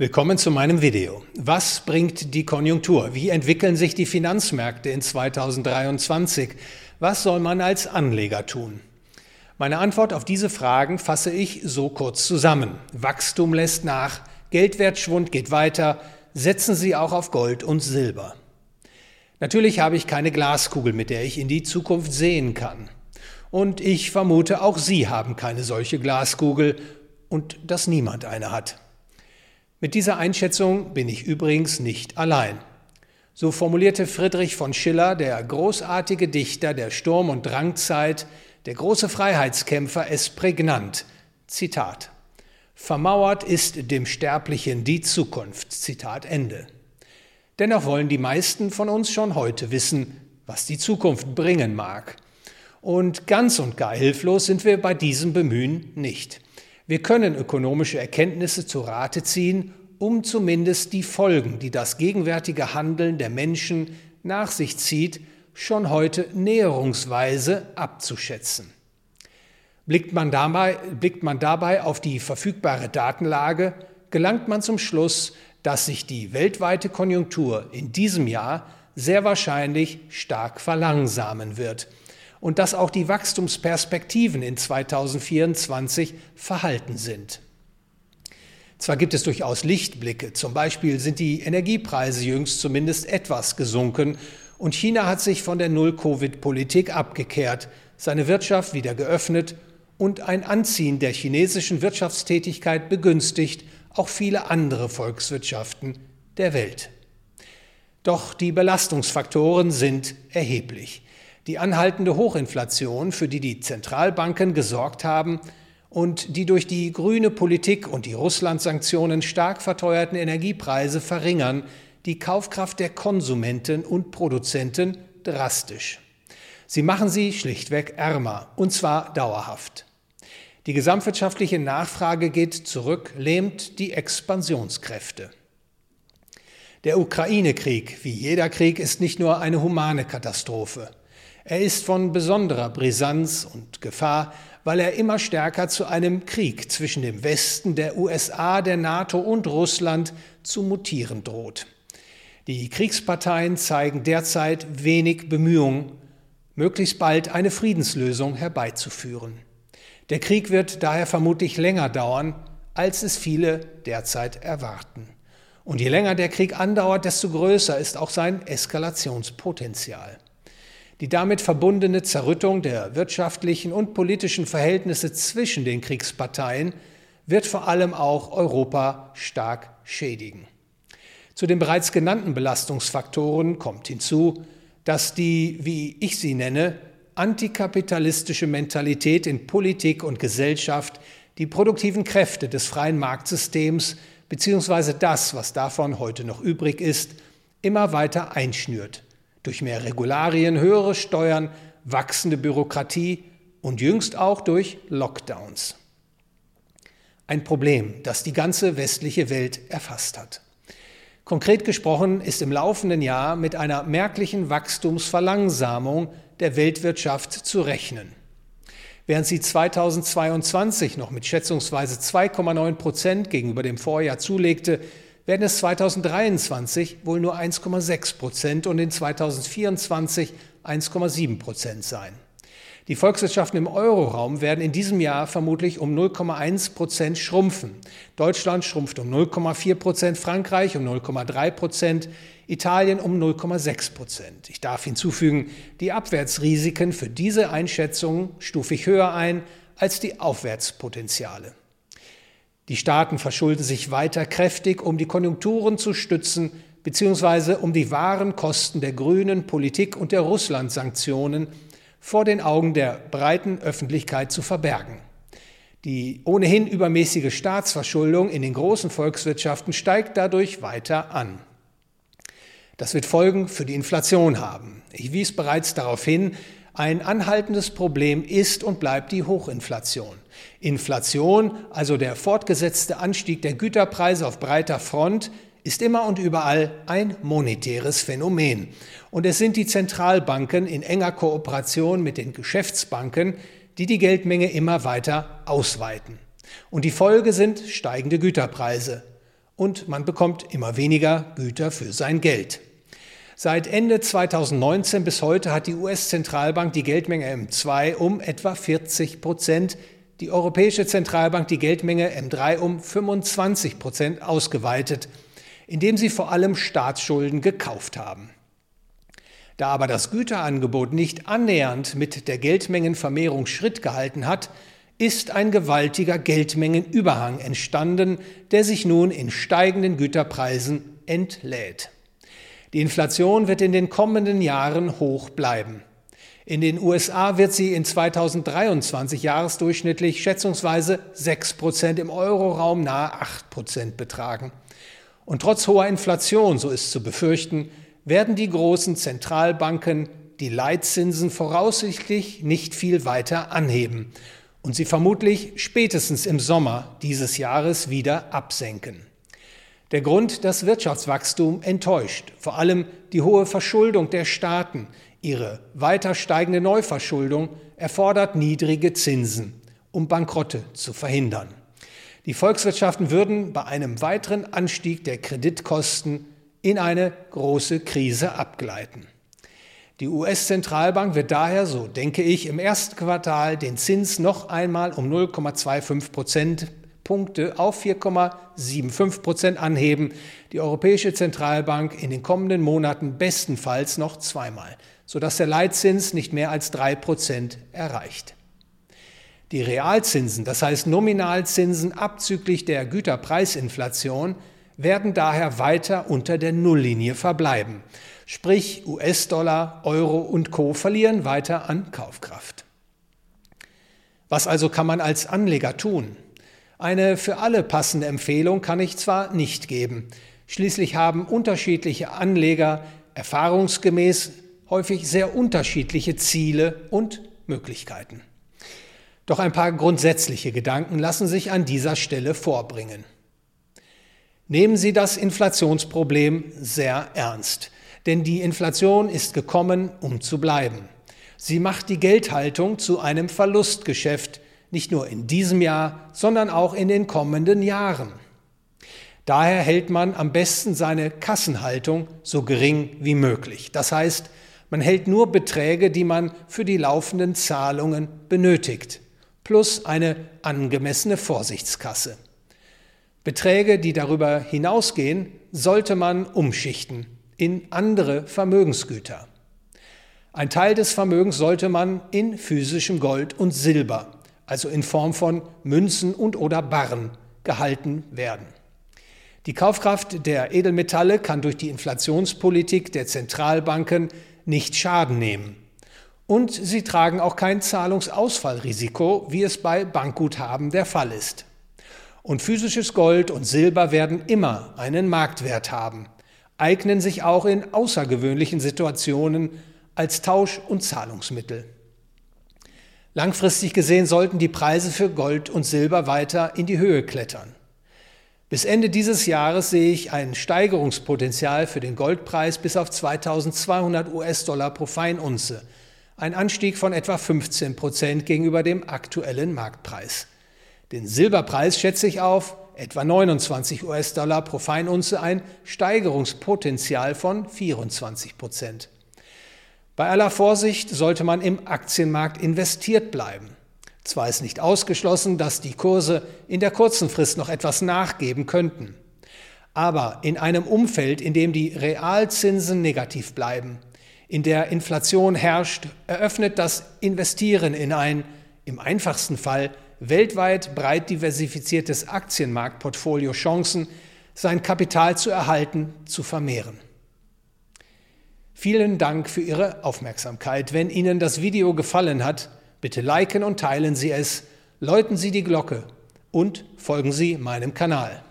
Willkommen zu meinem Video. Was bringt die Konjunktur? Wie entwickeln sich die Finanzmärkte in 2023? Was soll man als Anleger tun? Meine Antwort auf diese Fragen fasse ich so kurz zusammen. Wachstum lässt nach, Geldwertschwund geht weiter, setzen Sie auch auf Gold und Silber. Natürlich habe ich keine Glaskugel, mit der ich in die Zukunft sehen kann. Und ich vermute, auch Sie haben keine solche Glaskugel und dass niemand eine hat. Mit dieser Einschätzung bin ich übrigens nicht allein. So formulierte Friedrich von Schiller, der großartige Dichter der Sturm- und Drangzeit, der große Freiheitskämpfer, es prägnant. Zitat. Vermauert ist dem Sterblichen die Zukunft. Zitat Ende. Dennoch wollen die meisten von uns schon heute wissen, was die Zukunft bringen mag. Und ganz und gar hilflos sind wir bei diesem Bemühen nicht. Wir können ökonomische Erkenntnisse zu Rate ziehen, um zumindest die Folgen, die das gegenwärtige Handeln der Menschen nach sich zieht, schon heute näherungsweise abzuschätzen. Blickt man, dabei, blickt man dabei auf die verfügbare Datenlage, gelangt man zum Schluss, dass sich die weltweite Konjunktur in diesem Jahr sehr wahrscheinlich stark verlangsamen wird – und dass auch die Wachstumsperspektiven in 2024 verhalten sind. Zwar gibt es durchaus Lichtblicke, zum Beispiel sind die Energiepreise jüngst zumindest etwas gesunken und China hat sich von der Null-Covid-Politik abgekehrt, seine Wirtschaft wieder geöffnet und ein Anziehen der chinesischen Wirtschaftstätigkeit begünstigt auch viele andere Volkswirtschaften der Welt. Doch die Belastungsfaktoren sind erheblich die anhaltende Hochinflation, für die die Zentralbanken gesorgt haben und die durch die grüne Politik und die Russland-Sanktionen stark verteuerten Energiepreise verringern die Kaufkraft der Konsumenten und Produzenten drastisch. Sie machen sie schlichtweg ärmer, und zwar dauerhaft. Die gesamtwirtschaftliche Nachfrage geht zurück, lähmt die Expansionskräfte. Der Ukraine-Krieg, wie jeder Krieg, ist nicht nur eine humane Katastrophe. Er ist von besonderer Brisanz und Gefahr, weil er immer stärker zu einem Krieg zwischen dem Westen, der USA, der NATO und Russland zu mutieren droht. Die Kriegsparteien zeigen derzeit wenig Bemühungen, möglichst bald eine Friedenslösung herbeizuführen. Der Krieg wird daher vermutlich länger dauern, als es viele derzeit erwarten. Und je länger der Krieg andauert, desto größer ist auch sein Eskalationspotenzial. Die damit verbundene Zerrüttung der wirtschaftlichen und politischen Verhältnisse zwischen den Kriegsparteien wird vor allem auch Europa stark schädigen. Zu den bereits genannten Belastungsfaktoren kommt hinzu, dass die, wie ich sie nenne, antikapitalistische Mentalität in Politik und Gesellschaft die produktiven Kräfte des freien Marktsystems bzw. das, was davon heute noch übrig ist, immer weiter einschnürt durch mehr Regularien, höhere Steuern, wachsende Bürokratie und jüngst auch durch Lockdowns. Ein Problem, das die ganze westliche Welt erfasst hat. Konkret gesprochen ist im laufenden Jahr mit einer merklichen Wachstumsverlangsamung der Weltwirtschaft zu rechnen. Während sie 2022 noch mit schätzungsweise 2,9 Prozent gegenüber dem Vorjahr zulegte, werden es 2023 wohl nur 1,6 Prozent und in 2024 1,7 Prozent sein. Die Volkswirtschaften im Euroraum werden in diesem Jahr vermutlich um 0,1 Prozent schrumpfen. Deutschland schrumpft um 0,4 Prozent, Frankreich um 0,3 Prozent, Italien um 0,6 Prozent. Ich darf hinzufügen, die Abwärtsrisiken für diese Einschätzung stufe ich höher ein als die Aufwärtspotenziale. Die Staaten verschulden sich weiter kräftig, um die Konjunkturen zu stützen, beziehungsweise um die wahren Kosten der grünen Politik und der Russland-Sanktionen vor den Augen der breiten Öffentlichkeit zu verbergen. Die ohnehin übermäßige Staatsverschuldung in den großen Volkswirtschaften steigt dadurch weiter an. Das wird Folgen für die Inflation haben. Ich wies bereits darauf hin, ein anhaltendes Problem ist und bleibt die Hochinflation. Inflation, also der fortgesetzte Anstieg der Güterpreise auf breiter Front, ist immer und überall ein monetäres Phänomen. Und es sind die Zentralbanken in enger Kooperation mit den Geschäftsbanken, die die Geldmenge immer weiter ausweiten. Und die Folge sind steigende Güterpreise. und man bekommt immer weniger Güter für sein Geld. Seit Ende 2019 bis heute hat die US-Zentralbank die Geldmenge M2 um etwa 40 Prozent, die Europäische Zentralbank die Geldmenge M3 um 25 Prozent ausgeweitet, indem sie vor allem Staatsschulden gekauft haben. Da aber das Güterangebot nicht annähernd mit der Geldmengenvermehrung Schritt gehalten hat, ist ein gewaltiger Geldmengenüberhang entstanden, der sich nun in steigenden Güterpreisen entlädt. Die Inflation wird in den kommenden Jahren hoch bleiben. In den USA wird sie in 2023 jahresdurchschnittlich schätzungsweise 6 Prozent, im Euroraum nahe 8 Prozent betragen. Und trotz hoher Inflation, so ist zu befürchten, werden die großen Zentralbanken die Leitzinsen voraussichtlich nicht viel weiter anheben und sie vermutlich spätestens im Sommer dieses Jahres wieder absenken. Der Grund, das Wirtschaftswachstum enttäuscht, vor allem die hohe Verschuldung der Staaten, ihre weiter steigende Neuverschuldung erfordert niedrige Zinsen, um Bankrotte zu verhindern. Die Volkswirtschaften würden bei einem weiteren Anstieg der Kreditkosten in eine große Krise abgleiten. Die US-Zentralbank wird daher, so denke ich, im ersten Quartal den Zins noch einmal um 0,25 Prozent Punkte auf 4,75 Prozent anheben. Die Europäische Zentralbank in den kommenden Monaten bestenfalls noch zweimal, sodass der Leitzins nicht mehr als drei Prozent erreicht. Die Realzinsen, das heißt Nominalzinsen abzüglich der Güterpreisinflation, werden daher weiter unter der Nulllinie verbleiben. Sprich, US-Dollar, Euro und Co verlieren weiter an Kaufkraft. Was also kann man als Anleger tun? Eine für alle passende Empfehlung kann ich zwar nicht geben. Schließlich haben unterschiedliche Anleger erfahrungsgemäß häufig sehr unterschiedliche Ziele und Möglichkeiten. Doch ein paar grundsätzliche Gedanken lassen sich an dieser Stelle vorbringen. Nehmen Sie das Inflationsproblem sehr ernst, denn die Inflation ist gekommen, um zu bleiben. Sie macht die Geldhaltung zu einem Verlustgeschäft, nicht nur in diesem Jahr, sondern auch in den kommenden Jahren. Daher hält man am besten seine Kassenhaltung so gering wie möglich. Das heißt, man hält nur Beträge, die man für die laufenden Zahlungen benötigt, plus eine angemessene Vorsichtskasse. Beträge, die darüber hinausgehen, sollte man umschichten in andere Vermögensgüter. Ein Teil des Vermögens sollte man in physischem Gold und Silber also in Form von Münzen und oder Barren, gehalten werden. Die Kaufkraft der Edelmetalle kann durch die Inflationspolitik der Zentralbanken nicht Schaden nehmen. Und sie tragen auch kein Zahlungsausfallrisiko, wie es bei Bankguthaben der Fall ist. Und physisches Gold und Silber werden immer einen Marktwert haben, eignen sich auch in außergewöhnlichen Situationen als Tausch- und Zahlungsmittel. Langfristig gesehen sollten die Preise für Gold und Silber weiter in die Höhe klettern. Bis Ende dieses Jahres sehe ich ein Steigerungspotenzial für den Goldpreis bis auf 2200 US-Dollar pro Feinunze, ein Anstieg von etwa 15 Prozent gegenüber dem aktuellen Marktpreis. Den Silberpreis schätze ich auf etwa 29 US-Dollar pro Feinunze, ein Steigerungspotenzial von 24 Prozent. Bei aller Vorsicht sollte man im Aktienmarkt investiert bleiben. Zwar ist nicht ausgeschlossen, dass die Kurse in der kurzen Frist noch etwas nachgeben könnten, aber in einem Umfeld, in dem die Realzinsen negativ bleiben, in der Inflation herrscht, eröffnet das Investieren in ein, im einfachsten Fall, weltweit breit diversifiziertes Aktienmarktportfolio Chancen, sein Kapital zu erhalten, zu vermehren. Vielen Dank für Ihre Aufmerksamkeit. Wenn Ihnen das Video gefallen hat, bitte liken und teilen Sie es, läuten Sie die Glocke und folgen Sie meinem Kanal.